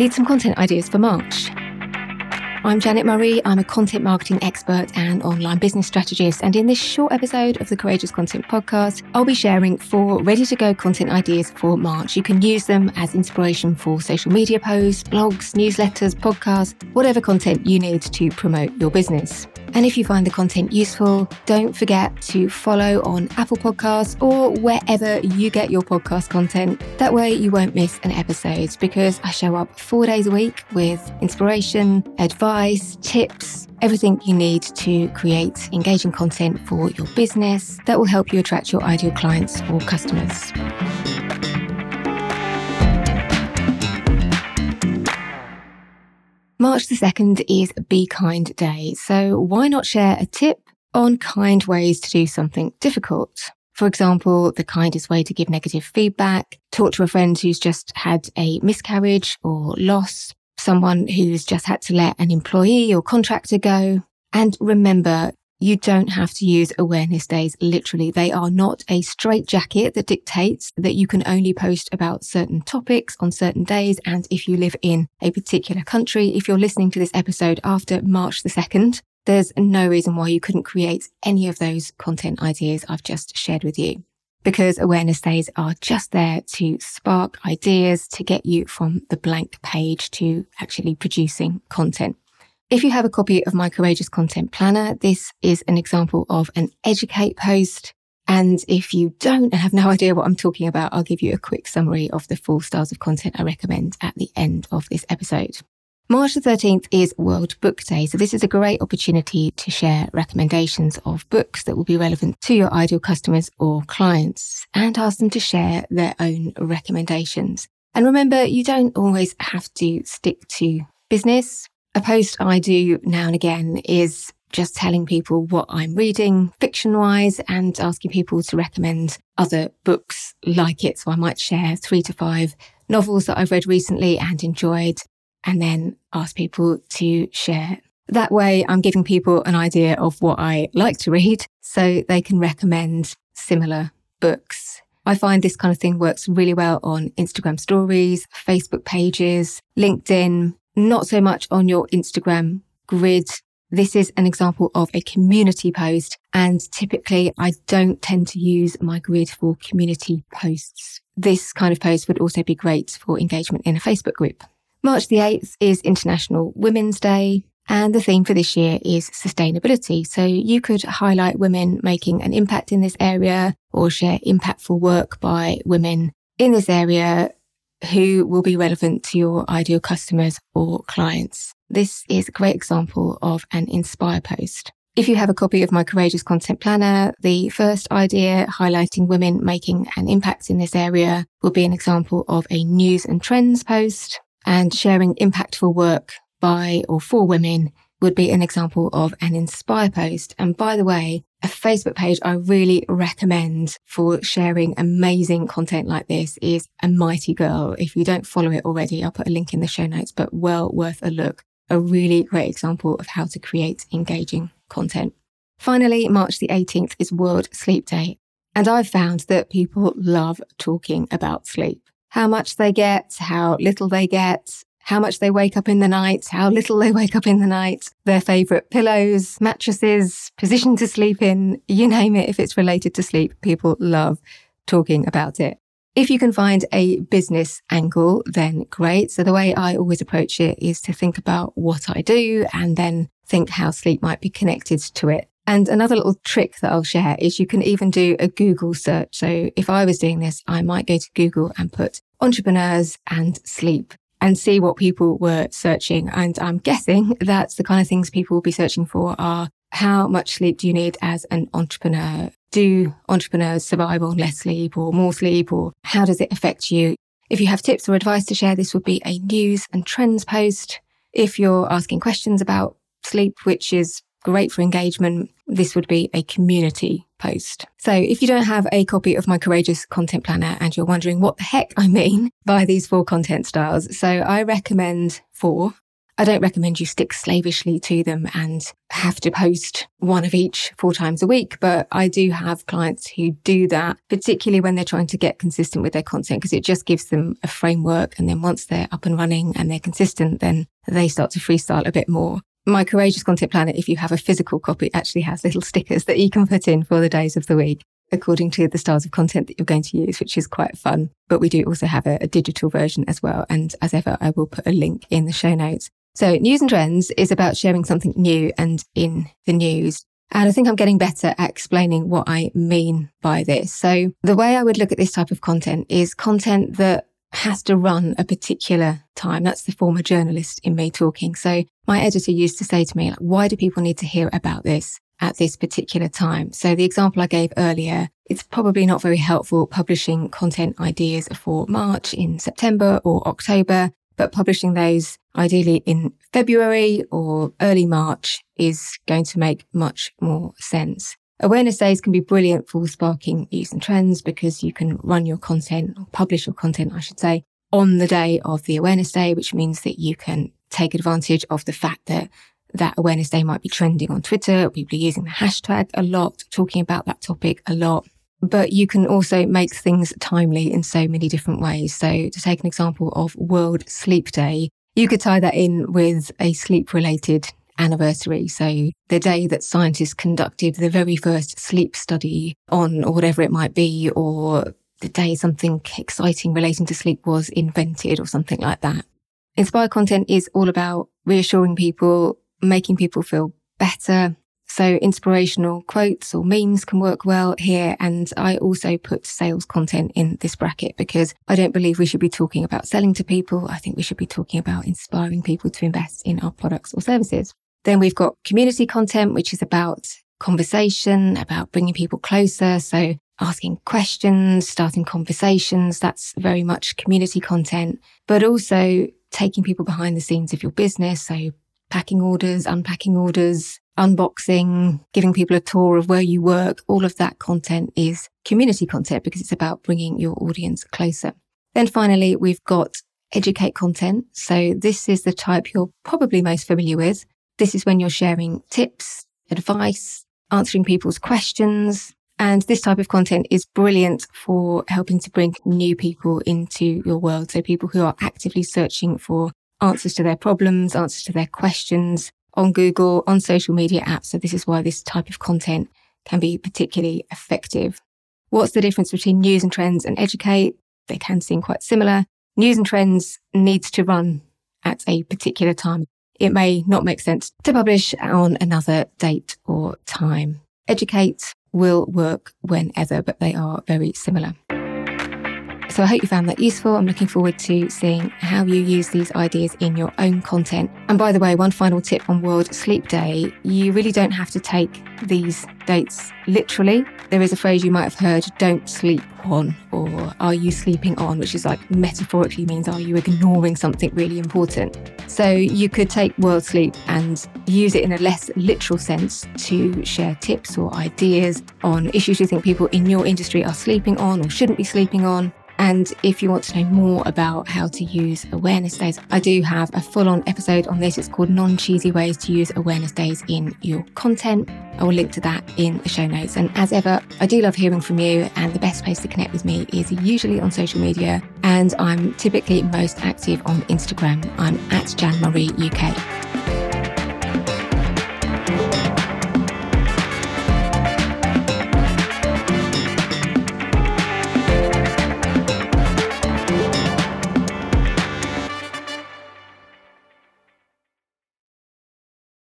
Need some content ideas for March? I'm Janet Murray. I'm a content marketing expert and online business strategist. And in this short episode of the Courageous Content Podcast, I'll be sharing four ready to go content ideas for March. You can use them as inspiration for social media posts, blogs, newsletters, podcasts, whatever content you need to promote your business. And if you find the content useful, don't forget to follow on Apple Podcasts or wherever you get your podcast content. That way you won't miss an episode because I show up four days a week with inspiration, advice, tips, everything you need to create engaging content for your business that will help you attract your ideal clients or customers. March the 2nd is Be Kind Day, so why not share a tip on kind ways to do something difficult? For example, the kindest way to give negative feedback, talk to a friend who's just had a miscarriage or loss, someone who's just had to let an employee or contractor go. And remember, you don't have to use awareness days literally. They are not a straitjacket that dictates that you can only post about certain topics on certain days. And if you live in a particular country, if you're listening to this episode after March the 2nd, there's no reason why you couldn't create any of those content ideas I've just shared with you. Because awareness days are just there to spark ideas to get you from the blank page to actually producing content. If you have a copy of my Courageous Content Planner, this is an example of an educate post. And if you don't and have no idea what I'm talking about, I'll give you a quick summary of the four styles of content I recommend at the end of this episode. March the 13th is World Book Day. So this is a great opportunity to share recommendations of books that will be relevant to your ideal customers or clients and ask them to share their own recommendations. And remember, you don't always have to stick to business. A post I do now and again is just telling people what I'm reading fiction wise and asking people to recommend other books like it. So I might share three to five novels that I've read recently and enjoyed and then ask people to share. That way I'm giving people an idea of what I like to read so they can recommend similar books. I find this kind of thing works really well on Instagram stories, Facebook pages, LinkedIn, not so much on your Instagram grid. This is an example of a community post. And typically I don't tend to use my grid for community posts. This kind of post would also be great for engagement in a Facebook group. March the 8th is International Women's Day. And the theme for this year is sustainability. So you could highlight women making an impact in this area or share impactful work by women in this area who will be relevant to your ideal customers or clients. This is a great example of an inspire post. If you have a copy of my Courageous Content Planner, the first idea highlighting women making an impact in this area will be an example of a news and trends post and sharing impactful work by or for women would be an example of an inspire post. And by the way, a Facebook page I really recommend for sharing amazing content like this is A Mighty Girl. If you don't follow it already, I'll put a link in the show notes, but well worth a look. A really great example of how to create engaging content. Finally, March the 18th is World Sleep Day. And I've found that people love talking about sleep. How much they get, how little they get, how much they wake up in the night, how little they wake up in the night, their favorite pillows, mattresses, position to sleep in, you name it. If it's related to sleep, people love talking about it. If you can find a business angle, then great. So the way I always approach it is to think about what I do and then think how sleep might be connected to it. And another little trick that I'll share is you can even do a Google search. So if I was doing this, I might go to Google and put entrepreneurs and sleep and see what people were searching. And I'm guessing that's the kind of things people will be searching for are how much sleep do you need as an entrepreneur? Do entrepreneurs survive on less sleep or more sleep or how does it affect you? If you have tips or advice to share, this would be a news and trends post. If you're asking questions about sleep, which is great for engagement, this would be a community post. So if you don't have a copy of my Courageous Content Planner and you're wondering what the heck I mean by these four content styles, so I recommend four. I don't recommend you stick slavishly to them and have to post one of each four times a week, but I do have clients who do that, particularly when they're trying to get consistent with their content, because it just gives them a framework. And then once they're up and running and they're consistent, then they start to freestyle a bit more. My Courageous Content Planner, if you have a physical copy, actually has little stickers that you can put in for the days of the week according to the styles of content that you're going to use, which is quite fun. But we do also have a, a, digital version as well. And as ever, I will put a link in the show notes. So news and trends is about sharing something new and in the news. And I think I'm getting better at explaining what I mean by this. So the way I would look at this type of content is content that has to run a particular time. That's the former journalist in me talking. So my editor used to say to me, like, why do people need to hear about this at this particular time? So the example I gave earlier, it's probably not very helpful publishing content ideas for March in September or October but publishing those ideally in February or early March is going to make much more sense. Awareness days can be brilliant for sparking news and trends because you can run your content or publish your content, I should say, on the day of the awareness day, which means that you can take advantage of the fact that that awareness day might be trending on Twitter. People are using the hashtag a lot, talking about that topic a lot but you can also make things timely in so many different ways. So to take an example of World Sleep Day, you could tie that in with a sleep related anniversary. So the day that scientists conducted the very first sleep study on or whatever it might be, or the day something exciting relating to sleep was invented or something like that. Inspire content is all about reassuring people, making people feel better, so inspirational quotes or memes can work well here. And I also put sales content in this bracket because I don't believe we should be talking about selling to people. I think we should be talking about inspiring people to invest in our products or services. Then we've got community content, which is about conversation, about bringing people closer. So asking questions, starting conversations. That's very much community content, but also taking people behind the scenes of your business. So packing orders, unpacking orders, unboxing, giving people a tour of where you work, all of that content is community content because it's about bringing your audience closer. Then finally, we've got educate content. So this is the type you're probably most familiar with. This is when you're sharing tips, advice, answering people's questions. And this type of content is brilliant for helping to bring new people into your world. So people who are actively searching for answers to their problems, answers to their questions, on Google, on social media apps. So this is why this type of content can be particularly effective. What's the difference between news and trends and educate? They can seem quite similar. News and trends needs to run at a particular time. It may not make sense to publish on another date or time. Educate will work whenever, but they are very similar. So I hope you found that useful. I'm looking forward to seeing how you use these ideas in your own content. And by the way, one final tip on World Sleep Day you really don't have to take these dates literally. There is a phrase you might have heard don't sleep on, or are you sleeping on, which is like metaphorically means are you ignoring something really important. So you could take World Sleep and use it in a less literal sense to share tips or ideas on issues you think people in your industry are sleeping on or shouldn't be sleeping on. And if you want to know more about how to use awareness days, I do have a full on episode on this. It's called Non Cheesy Ways to Use Awareness Days in Your Content. I will link to that in the show notes. And as ever, I do love hearing from you. And the best place to connect with me is usually on social media. And I'm typically most active on Instagram. I'm at Jan Murray UK.